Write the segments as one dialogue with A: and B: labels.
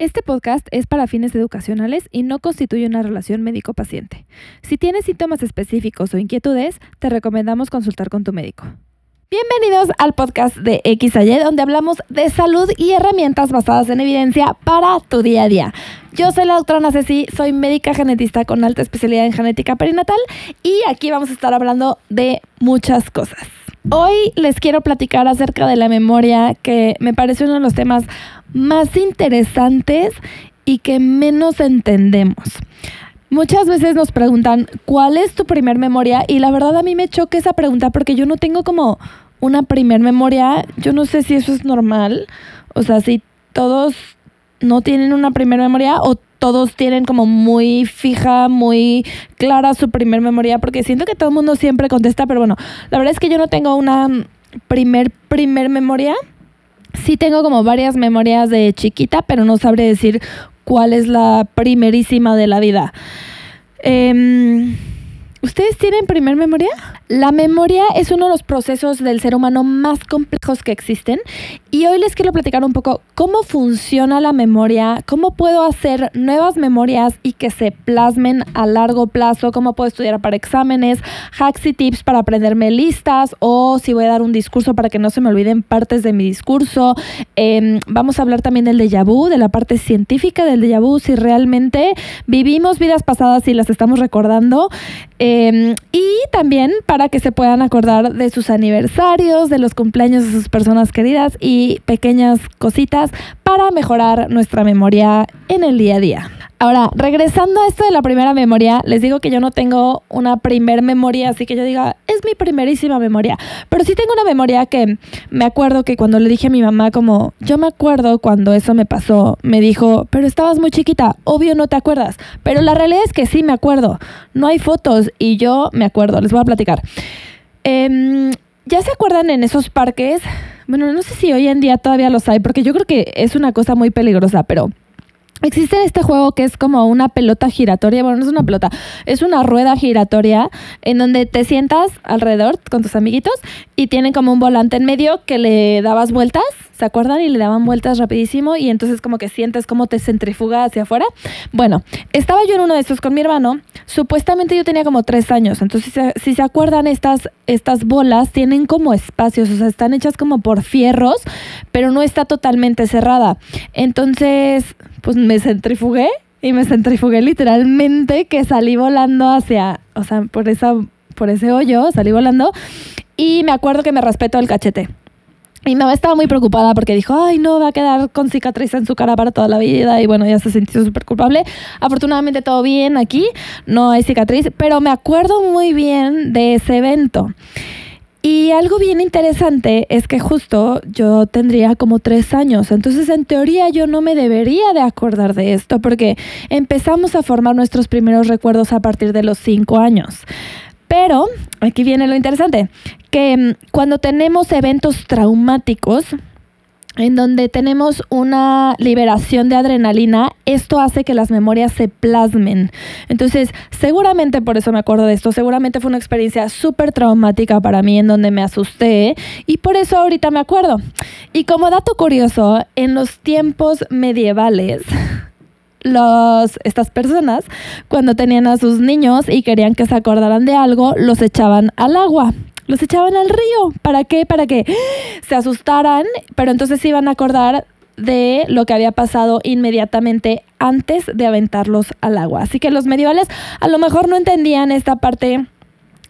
A: Este podcast es para fines educacionales y no constituye una relación médico-paciente. Si tienes síntomas específicos o inquietudes, te recomendamos consultar con tu médico. Bienvenidos al podcast de XAY, donde hablamos de salud y herramientas basadas en evidencia para tu día a día. Yo soy la doctora Nacesi, soy médica genetista con alta especialidad en genética perinatal y aquí vamos a estar hablando de muchas cosas. Hoy les quiero platicar acerca de la memoria, que me parece uno de los temas más interesantes y que menos entendemos. Muchas veces nos preguntan, ¿cuál es tu primer memoria? Y la verdad a mí me choca esa pregunta porque yo no tengo como una primer memoria. Yo no sé si eso es normal. O sea, si todos no tienen una primera memoria o todos tienen como muy fija, muy clara su primer memoria, porque siento que todo el mundo siempre contesta, pero bueno, la verdad es que yo no tengo una primer, primer memoria. Sí tengo como varias memorias de chiquita, pero no sabré decir cuál es la primerísima de la vida. Eh, ¿Ustedes tienen primer memoria? La memoria es uno de los procesos del ser humano más complejos que existen y hoy les quiero platicar un poco cómo funciona la memoria, cómo puedo hacer nuevas memorias y que se plasmen a largo plazo, cómo puedo estudiar para exámenes, hacks y tips para aprenderme listas o si voy a dar un discurso para que no se me olviden partes de mi discurso. Eh, vamos a hablar también del déjà vu, de la parte científica del déjà vu, si realmente vivimos vidas pasadas y las estamos recordando. Y también para que se puedan acordar de sus aniversarios, de los cumpleaños de sus personas queridas y pequeñas cositas para mejorar nuestra memoria en el día a día. Ahora, regresando a esto de la primera memoria, les digo que yo no tengo una primer memoria, así que yo diga, es mi primerísima memoria, pero sí tengo una memoria que me acuerdo que cuando le dije a mi mamá como, yo me acuerdo cuando eso me pasó, me dijo, pero estabas muy chiquita, obvio no te acuerdas, pero la realidad es que sí me acuerdo, no hay fotos y yo me acuerdo, les voy a platicar. Eh, ¿Ya se acuerdan en esos parques? Bueno, no sé si hoy en día todavía los hay, porque yo creo que es una cosa muy peligrosa, pero Existe este juego que es como una pelota giratoria, bueno, no es una pelota, es una rueda giratoria en donde te sientas alrededor con tus amiguitos y tienen como un volante en medio que le dabas vueltas, ¿se acuerdan? Y le daban vueltas rapidísimo y entonces como que sientes cómo te centrifuga hacia afuera. Bueno, estaba yo en uno de estos con mi hermano, supuestamente yo tenía como tres años, entonces si se acuerdan estas, estas bolas tienen como espacios, o sea, están hechas como por fierros, pero no está totalmente cerrada. Entonces pues me centrifugué y me centrifugué literalmente que salí volando hacia, o sea, por, esa, por ese hoyo, salí volando y me acuerdo que me respetó el cachete. Mi mamá estaba muy preocupada porque dijo, ay, no, va a quedar con cicatriz en su cara para toda la vida. Y bueno, ya se sintió súper culpable. Afortunadamente todo bien aquí, no hay cicatriz, pero me acuerdo muy bien de ese evento. Y algo bien interesante es que justo yo tendría como tres años, entonces en teoría yo no me debería de acordar de esto porque empezamos a formar nuestros primeros recuerdos a partir de los cinco años. Pero aquí viene lo interesante, que mm, cuando tenemos eventos traumáticos, en donde tenemos una liberación de adrenalina, esto hace que las memorias se plasmen. Entonces, seguramente por eso me acuerdo de esto, seguramente fue una experiencia súper traumática para mí en donde me asusté y por eso ahorita me acuerdo. Y como dato curioso, en los tiempos medievales, los, estas personas, cuando tenían a sus niños y querían que se acordaran de algo, los echaban al agua los echaban al río. ¿Para qué? Para que se asustaran, pero entonces se iban a acordar de lo que había pasado inmediatamente antes de aventarlos al agua. Así que los medievales a lo mejor no entendían esta parte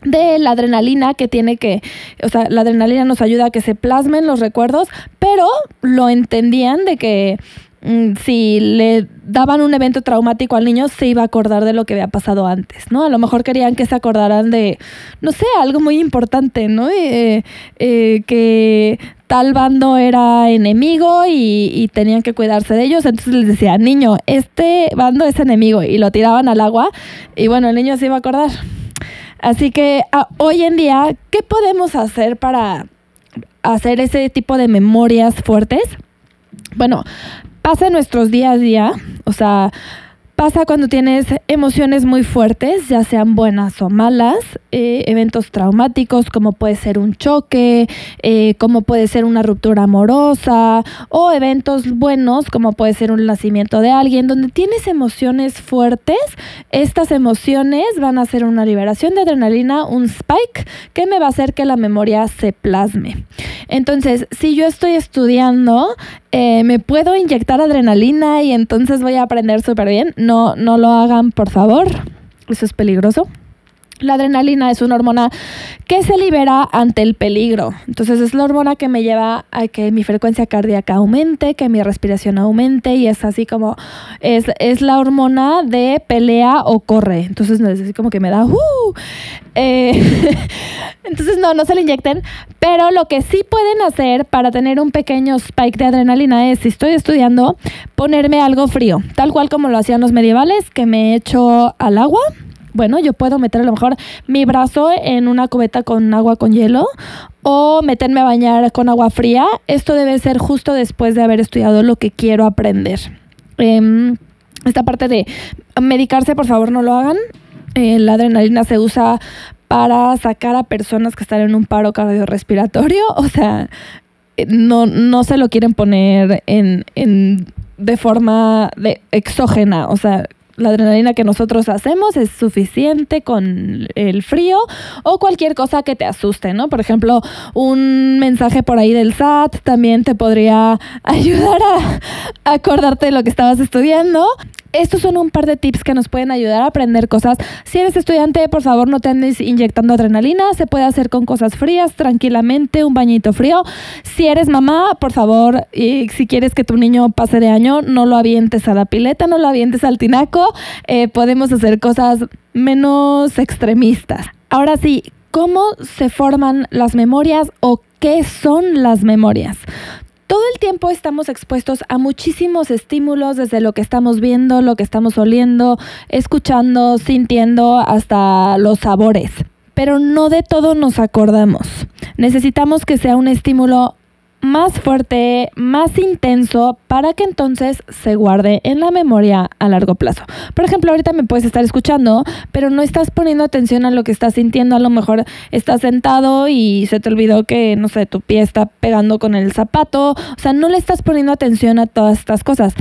A: de la adrenalina que tiene que, o sea, la adrenalina nos ayuda a que se plasmen los recuerdos, pero lo entendían de que si le daban un evento traumático al niño, se iba a acordar de lo que había pasado antes, ¿no? A lo mejor querían que se acordaran de, no sé, algo muy importante, ¿no? Eh, eh, que tal bando era enemigo y, y, tenían que cuidarse de ellos, entonces les decía, niño, este bando es enemigo, y lo tiraban al agua, y bueno, el niño se iba a acordar. Así que hoy en día, ¿qué podemos hacer para hacer ese tipo de memorias fuertes? Bueno, pasa en nuestros días a día, o sea, Pasa cuando tienes emociones muy fuertes, ya sean buenas o malas, eh, eventos traumáticos como puede ser un choque, eh, como puede ser una ruptura amorosa o eventos buenos como puede ser un nacimiento de alguien, donde tienes emociones fuertes, estas emociones van a hacer una liberación de adrenalina, un spike que me va a hacer que la memoria se plasme. Entonces, si yo estoy estudiando, eh, me puedo inyectar adrenalina y entonces voy a aprender súper bien. No lo hagan, por favor. Eso es peligroso. La adrenalina es una hormona que se libera ante el peligro. Entonces es la hormona que me lleva a que mi frecuencia cardíaca aumente, que mi respiración aumente y es así como es, es la hormona de pelea o corre. Entonces es así como que me da... Uh, eh, entonces no, no se le inyecten. Pero lo que sí pueden hacer para tener un pequeño spike de adrenalina es, si estoy estudiando, ponerme algo frío. Tal cual como lo hacían los medievales, que me echo al agua bueno, yo puedo meter a lo mejor mi brazo en una cubeta con agua con hielo o meterme a bañar con agua fría. Esto debe ser justo después de haber estudiado lo que quiero aprender. Em, esta parte de medicarse, por favor, no lo hagan. Eh, la adrenalina se usa para sacar a personas que están en un paro cardiorrespiratorio. O sea, eh, no, no se lo quieren poner en, en de forma de exógena. O sea, la adrenalina que nosotros hacemos es suficiente con el frío o cualquier cosa que te asuste, ¿no? Por ejemplo, un mensaje por ahí del SAT también te podría ayudar a acordarte de lo que estabas estudiando estos son un par de tips que nos pueden ayudar a aprender cosas. Si eres estudiante, por favor no te andes inyectando adrenalina. Se puede hacer con cosas frías, tranquilamente, un bañito frío. Si eres mamá, por favor, y si quieres que tu niño pase de año, no lo avientes a la pileta, no lo avientes al tinaco. Eh, podemos hacer cosas menos extremistas. Ahora sí, ¿cómo se forman las memorias o qué son las memorias? todo el tiempo estamos expuestos a muchísimos estímulos, desde lo que estamos viendo, lo que estamos oliendo, escuchando, sintiendo, hasta los sabores. Pero no de todo nos acordamos. Necesitamos que sea un estímulo más fuerte, más intenso, para que entonces se guarde en la memoria a largo plazo. Por ejemplo, ahorita me puedes estar escuchando, pero no estás poniendo atención a lo que estás sintiendo. A lo mejor estás sentado y se te olvidó que, no sé, tu pie está pegando con el zapato. O sea, no le estás poniendo atención a todas estas cosas.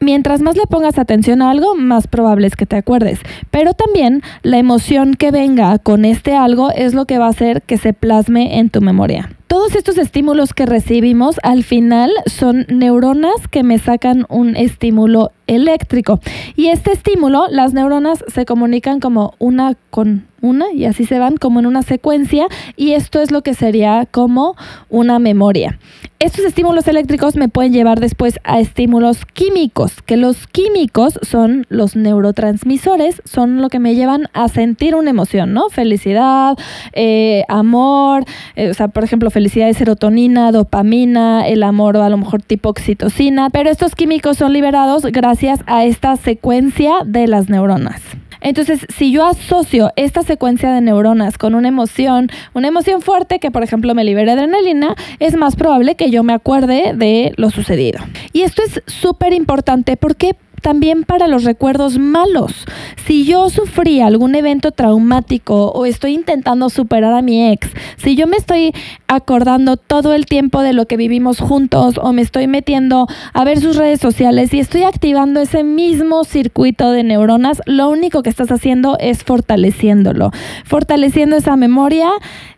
A: Mientras más le pongas atención a algo, más probable es que te acuerdes. Pero también la emoción que venga con este algo es lo que va a hacer que se plasme en tu memoria. Todos estos estímulos que recibimos al final son neuronas que me sacan un estímulo eléctrico. Y este estímulo, las neuronas se comunican como una con una y así se van como en una secuencia y esto es lo que sería como una memoria. Estos estímulos eléctricos me pueden llevar después a estímulos químicos, que los químicos son los neurotransmisores, son lo que me llevan a sentir una emoción, ¿no? Felicidad, eh, amor, eh, o sea, por ejemplo, felicidad de serotonina, dopamina, el amor o a lo mejor tipo oxitocina, pero estos químicos son liberados gracias a esta secuencia de las neuronas. Entonces, si yo asocio esta secuencia de neuronas con una emoción, una emoción fuerte que, por ejemplo, me libere adrenalina, es más probable que yo me acuerde de lo sucedido. Y esto es súper importante porque también para los recuerdos malos. Si yo sufrí algún evento traumático o estoy intentando superar a mi ex, si yo me estoy acordando todo el tiempo de lo que vivimos juntos o me estoy metiendo a ver sus redes sociales y estoy activando ese mismo circuito de neuronas, lo único que estás haciendo es fortaleciéndolo, fortaleciendo esa memoria.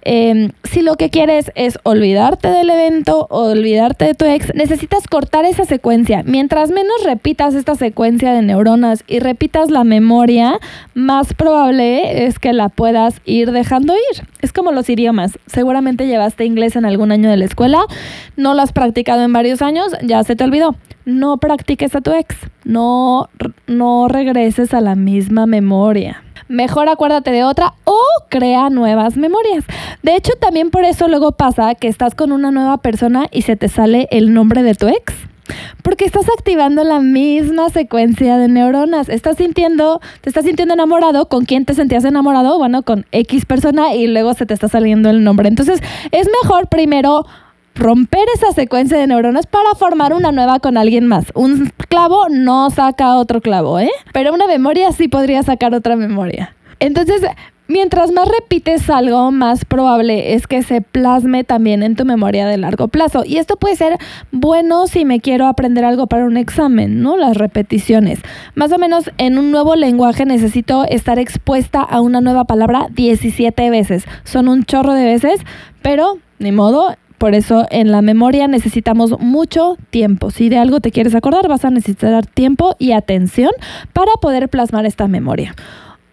A: Em, si lo que quieres es olvidarte del evento o olvidarte de tu ex, necesitas cortar esa secuencia. Mientras menos repitas esta secuencia, secuencia de neuronas y repitas la memoria, más probable es que la puedas ir dejando ir. Es como los idiomas. Seguramente llevaste inglés en algún año de la escuela, no lo has practicado en varios años, ya se te olvidó. No practiques a tu ex, no, no regreses a la misma memoria. Mejor acuérdate de otra o crea nuevas memorias. De hecho, también por eso luego pasa que estás con una nueva persona y se te sale el nombre de tu ex. Porque estás activando la misma secuencia de neuronas. Estás sintiendo, te estás sintiendo enamorado. ¿Con quién te sentías enamorado? Bueno, con X persona y luego se te está saliendo el nombre. Entonces, es mejor primero romper esa secuencia de neuronas para formar una nueva con alguien más. Un clavo no saca otro clavo, ¿eh? Pero una memoria sí podría sacar otra memoria. Entonces, Mientras más repites algo, más probable es que se plasme también en tu memoria de largo plazo. Y esto puede ser bueno si me quiero aprender algo para un examen, ¿no? Las repeticiones. Más o menos en un nuevo lenguaje necesito estar expuesta a una nueva palabra 17 veces. Son un chorro de veces, pero ni modo, por eso en la memoria necesitamos mucho tiempo. Si de algo te quieres acordar, vas a necesitar tiempo y atención para poder plasmar esta memoria.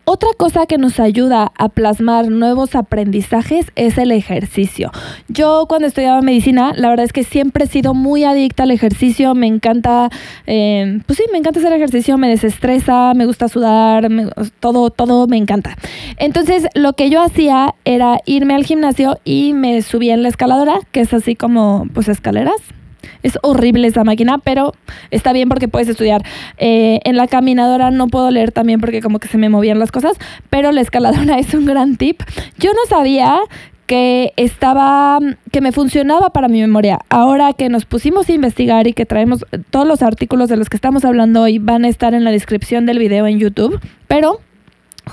A: Otra cosa que nos ayuda a plasmar nuevos aprendizajes es el ejercicio. Yo cuando estudiaba medicina, la verdad es que siempre he sido muy adicta al ejercicio, me encanta, eh, pues sí, me encanta hacer ejercicio, me desestresa, me gusta sudar, todo, todo me encanta. Entonces lo que yo hacía era irme al gimnasio y me subía en la escaladora, que es así como pues escaleras, es horrible esa máquina, pero está bien porque puedes estudiar. Eh, en la caminadora no puedo leer también porque como que se me movían las cosas, pero la escaladora es un gran tip. Yo no sabía que estaba, que me funcionaba para mi memoria. Ahora que nos pusimos a investigar y que traemos todos los artículos de los que estamos hablando hoy van a estar en la descripción del video en YouTube, pero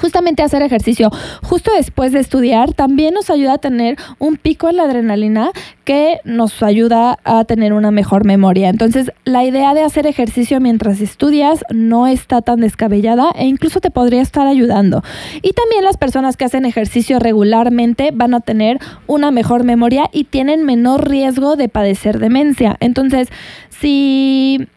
A: Justamente hacer ejercicio justo después de estudiar también nos ayuda a tener un pico en la adrenalina que nos ayuda a tener una mejor memoria. Entonces, la idea de hacer ejercicio mientras estudias no está tan descabellada e incluso te podría estar ayudando. Y también las personas que hacen ejercicio regularmente van a tener una mejor memoria y tienen menor riesgo de padecer demencia. Entonces, si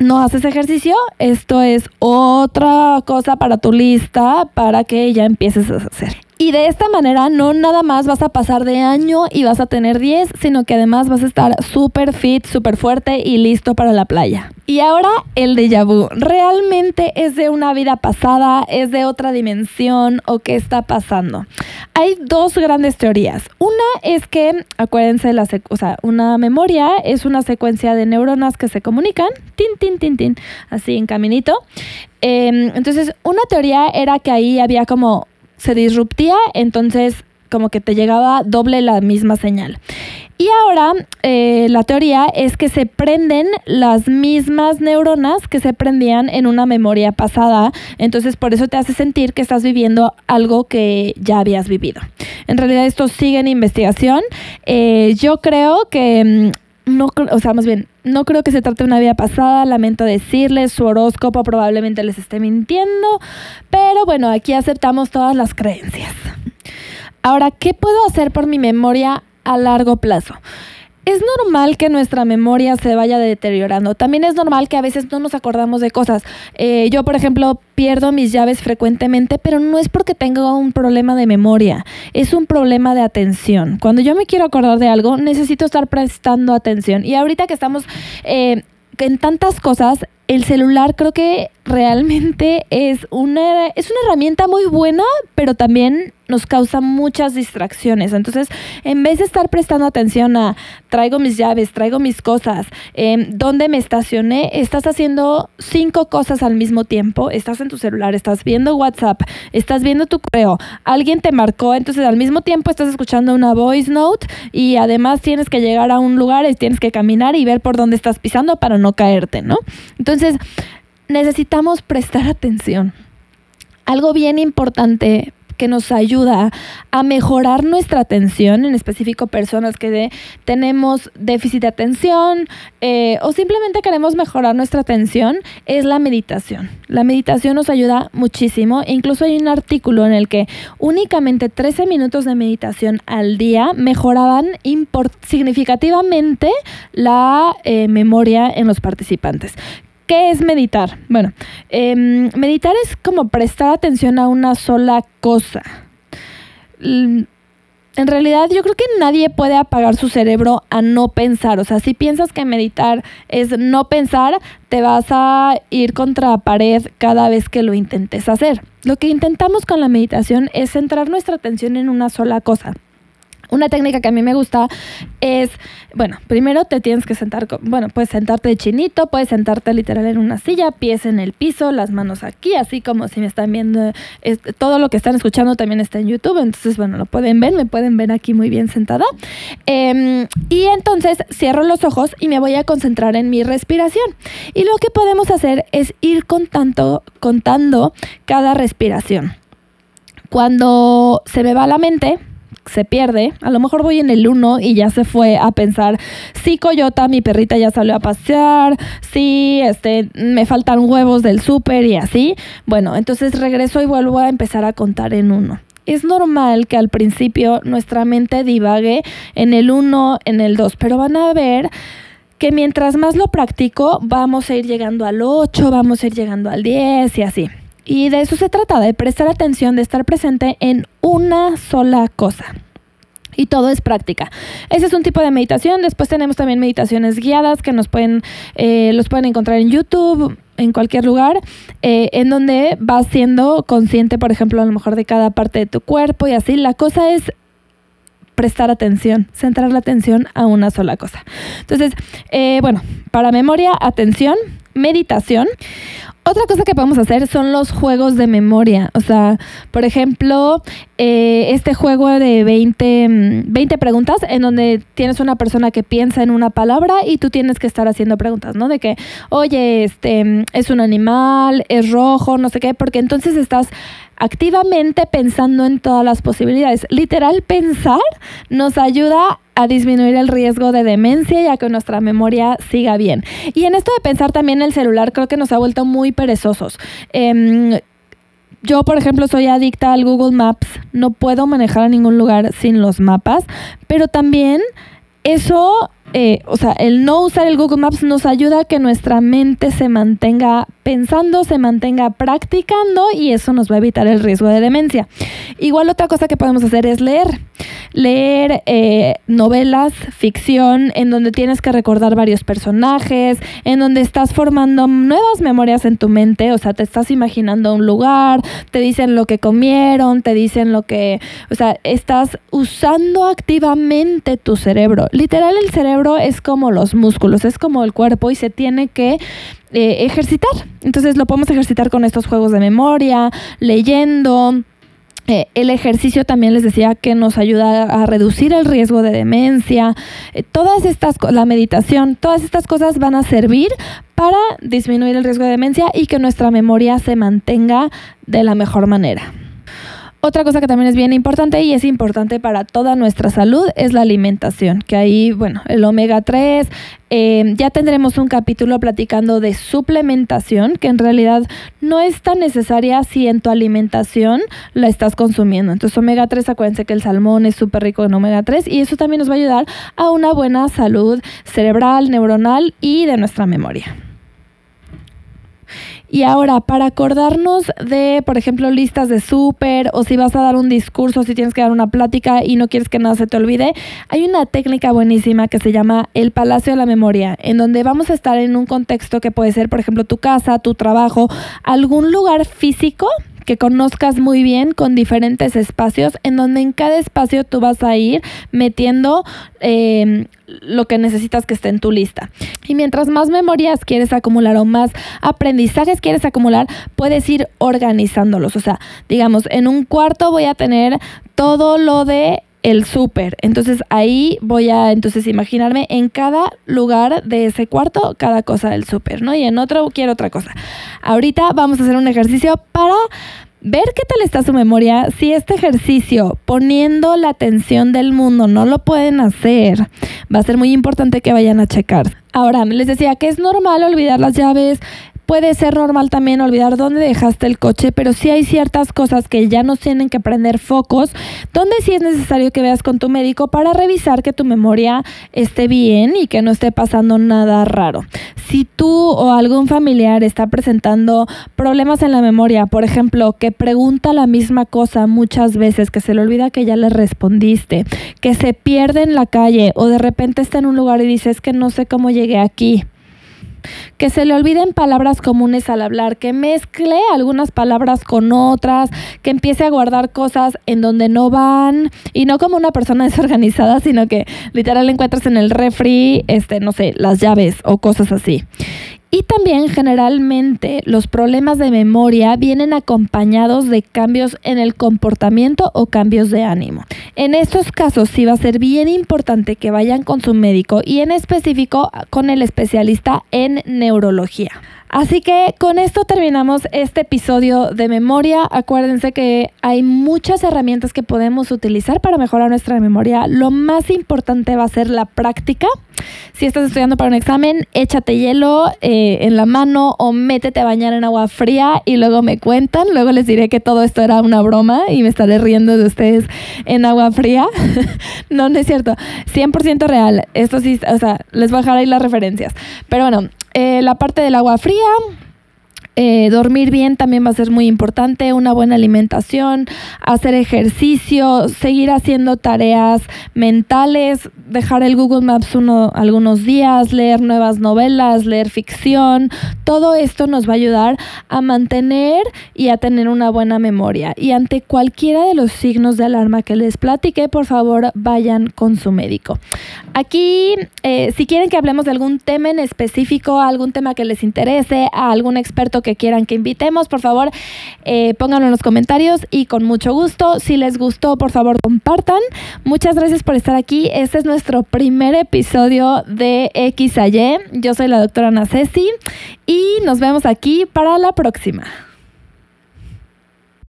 A: no haces ejercicio, esto es otra cosa para tu lista para que ya empieces a hacer. Y de esta manera no nada más vas a pasar de año y vas a tener 10, sino que además vas a estar súper fit, súper fuerte y listo para la playa. Y ahora el déjà vu. ¿Realmente es de una vida pasada? ¿Es de otra dimensión? ¿O qué está pasando? Hay dos grandes teorías. Una es que, acuérdense, la o sea, una memoria es una secuencia de neuronas que se comunican, tin, tin, tin, tin, así en caminito. Em, entonces, una teoría era que ahí había como se disruptía, entonces como que te llegaba doble la misma señal. Y ahora eh, la teoría es que se prenden las mismas neuronas que se prendían en una memoria pasada, entonces por eso te hace sentir que estás viviendo algo que ya habías vivido. En realidad esto sigue en investigación. Eh, yo creo que mm, no, o sea, más bien, no creo que se trate de una vida pasada, lamento decirles, su horóscopo probablemente les esté mintiendo, pero bueno, aquí aceptamos todas las creencias. Ahora, ¿qué puedo hacer por mi memoria a largo plazo? Es normal que nuestra memoria se vaya deteriorando. También es normal que a veces no nos acordamos de cosas. Eh, yo, por ejemplo, pierdo mis llaves frecuentemente, pero no es porque tenga un problema de memoria, es un problema de atención. Cuando yo me quiero acordar de algo, necesito estar prestando atención. Y ahorita que estamos eh, en tantas cosas, el celular creo que realmente es una, es una herramienta muy buena, pero también nos causa muchas distracciones. Entonces, en vez de estar prestando atención a traigo mis llaves, traigo mis cosas, eh, dónde me estacioné, estás haciendo cinco cosas al mismo tiempo. Estás en tu celular, estás viendo WhatsApp, estás viendo tu correo, alguien te marcó, entonces al mismo tiempo estás escuchando una voice note y además tienes que llegar a un lugar y tienes que caminar y ver por dónde estás pisando para no caerte, ¿no? Entonces, necesitamos prestar atención. Algo bien importante que nos ayuda a mejorar nuestra atención, en específico personas que tenemos déficit de atención eh, o simplemente queremos mejorar nuestra atención, es la meditación. La meditación nos ayuda muchísimo. Incluso hay un artículo en el que únicamente 13 minutos de meditación al día mejoraban significativamente la eh, memoria en los participantes. ¿Qué es meditar? Bueno, em, meditar es como prestar atención a una sola cosa. En realidad yo creo que nadie puede apagar su cerebro a no pensar. O sea, si piensas que meditar es no pensar, te vas a ir contra pared cada vez que lo intentes hacer. Lo que intentamos con la meditación es centrar nuestra atención en una sola cosa. Una técnica que a mí me gusta es, bueno, primero te tienes que sentar, bueno, puedes sentarte chinito, puedes sentarte literal en una silla, pies en el piso, las manos aquí, así como si me están viendo, todo lo que están escuchando también está en YouTube, entonces, bueno, lo pueden ver, me pueden ver aquí muy bien sentada. Em, y entonces cierro los ojos y me voy a concentrar en mi respiración. Y lo que podemos hacer es ir contando, contando cada respiración. Cuando se me va la mente, se pierde. A lo mejor voy en el 1 y ya se fue a pensar, sí, Coyota, mi perrita ya salió a pasear, sí, este, me faltan huevos del súper y así. Bueno, entonces regreso y vuelvo a empezar a contar en uno. Es normal que al principio nuestra mente divague en el 1, en el 2, pero van a ver que mientras más lo practico, vamos a ir llegando al 8, vamos a ir llegando al 10 y así. Y de eso se trata, de prestar atención, de estar presente en una sola cosa. Y todo es práctica. Ese es un tipo de meditación. Después tenemos también meditaciones guiadas que nos pueden, eh, los pueden encontrar en YouTube, en cualquier lugar, eh, en donde vas siendo consciente, por ejemplo, a lo mejor de cada parte de tu cuerpo y así. La cosa es prestar atención, centrar la atención a una sola cosa. Entonces, eh, bueno, para memoria, atención, meditación. Otra cosa que podemos hacer son los juegos de memoria. O sea, por ejemplo, eh, este juego de 20, 20 mm, preguntas en donde tienes una persona que piensa en una palabra y tú tienes que estar haciendo preguntas, ¿no? De que, oye, este mm, es un animal, es rojo, no sé qué, porque entonces estás activamente pensando en todas las posibilidades. Literal, pensar nos ayuda a disminuir el riesgo de demencia y a que nuestra memoria siga bien. Y en esto de pensar también el celular creo que nos ha vuelto muy perezosos. Em, yo, por ejemplo, soy adicta al Google Maps, no puedo manejar a ningún lugar sin los mapas, pero también eso, eh, o sea, el no usar el Google Maps nos ayuda a que nuestra mente se mantenga pensando, se mantenga practicando y eso nos va a evitar el riesgo de demencia. Igual otra cosa que podemos hacer es leer. Leer eh, novelas, ficción, en donde tienes que recordar varios personajes, en donde estás formando nuevas memorias en tu mente, o sea, te estás imaginando un lugar, te dicen lo que comieron, te dicen lo que, o sea, estás usando activamente tu cerebro. Literal, el cerebro es como los músculos, es como el cuerpo y se tiene que eh, ejercitar. Entonces lo podemos ejercitar con estos juegos de memoria, leyendo. Eh, el ejercicio también les decía que nos ayuda a reducir el riesgo de demencia. Eh, todas estas, la meditación, todas estas cosas van a servir para disminuir el riesgo de demencia y que nuestra memoria se mantenga de la mejor manera. Otra cosa que también es bien importante y es importante para toda nuestra salud es la alimentación, que ahí, bueno, el omega 3, eh, ya tendremos un capítulo platicando de suplementación, que en realidad no es tan necesaria si en tu alimentación la estás consumiendo. Entonces, omega 3, acuérdense que el salmón es súper rico en omega 3 y eso también nos va a ayudar a una buena salud cerebral, neuronal y de nuestra memoria. Y ahora, para acordarnos de, por ejemplo, listas de súper o si vas a dar un discurso, si tienes que dar una plática y no quieres que nada se te olvide, hay una técnica buenísima que se llama el Palacio de la Memoria, en donde vamos a estar en un contexto que puede ser, por ejemplo, tu casa, tu trabajo, algún lugar físico que conozcas muy bien con diferentes espacios, en donde en cada espacio tú vas a ir metiendo eh, lo que necesitas que esté en tu lista. Y mientras más memorias quieres acumular o más aprendizajes quieres acumular, puedes ir organizándolos. O sea, digamos, en un cuarto voy a tener todo lo de el súper. Entonces ahí voy a entonces imaginarme en cada lugar de ese cuarto cada cosa del súper, ¿no? Y en otro quiero otra cosa. Ahorita vamos a hacer un ejercicio para ver qué tal está su memoria. Si este ejercicio, poniendo la atención del mundo, no lo pueden hacer, va a ser muy importante que vayan a checar. Ahora, les decía que es normal olvidar las llaves, Puede ser normal también olvidar dónde dejaste el coche, pero sí hay ciertas cosas que ya nos tienen que prender focos, donde sí es necesario que veas con tu médico para revisar que tu memoria esté bien y que no esté pasando nada raro. Si tú o algún familiar está presentando problemas en la memoria, por ejemplo, que pregunta la misma cosa muchas veces, que se le olvida que ya le respondiste, que se pierde en la calle o de repente está en un lugar y dices que no sé cómo llegué aquí que se le olviden palabras comunes al hablar, que mezcle algunas palabras con otras, que empiece a guardar cosas en donde no van y no como una persona desorganizada, sino que literal encuentras en el refri, este, no sé, las llaves o cosas así. Y también generalmente los problemas de memoria vienen acompañados de cambios en el comportamiento o cambios de ánimo. En estos casos sí va a ser bien importante que vayan con su médico y en específico con el especialista en neurología. Así que con esto terminamos este episodio de memoria. Acuérdense que hay muchas herramientas que podemos utilizar para mejorar nuestra memoria. Lo más importante va a ser la práctica. Si estás estudiando para un examen, échate hielo eh, en la mano o métete a bañar en agua fría y luego me cuentan. Luego les diré que todo esto era una broma y me estaré riendo de ustedes en agua fría. no, no es cierto. 100% real. Esto sí, o sea, les voy a dejar ahí las referencias. Pero bueno, eh, la parte del agua fría, eh, dormir bien también va a ser muy importante, una buena alimentación, hacer ejercicio, seguir haciendo tareas mentales, dejar el Google Maps uno, algunos días, leer nuevas novelas, leer ficción. Todo esto nos va a ayudar a mantener y a tener una buena memoria. Y ante cualquiera de los signos de alarma que les platiqué, por favor vayan con su médico. Aquí, eh, si quieren que hablemos de algún tema en específico, algún tema que les interese, a algún experto que quieran que invitemos, por favor, eh, pónganlo en los comentarios y con mucho gusto. Si les gustó, por favor, compartan. Muchas gracias por estar aquí. Este es nuestro primer episodio de X a Y. Yo soy la doctora Ana Ceci y nos vemos aquí para la próxima.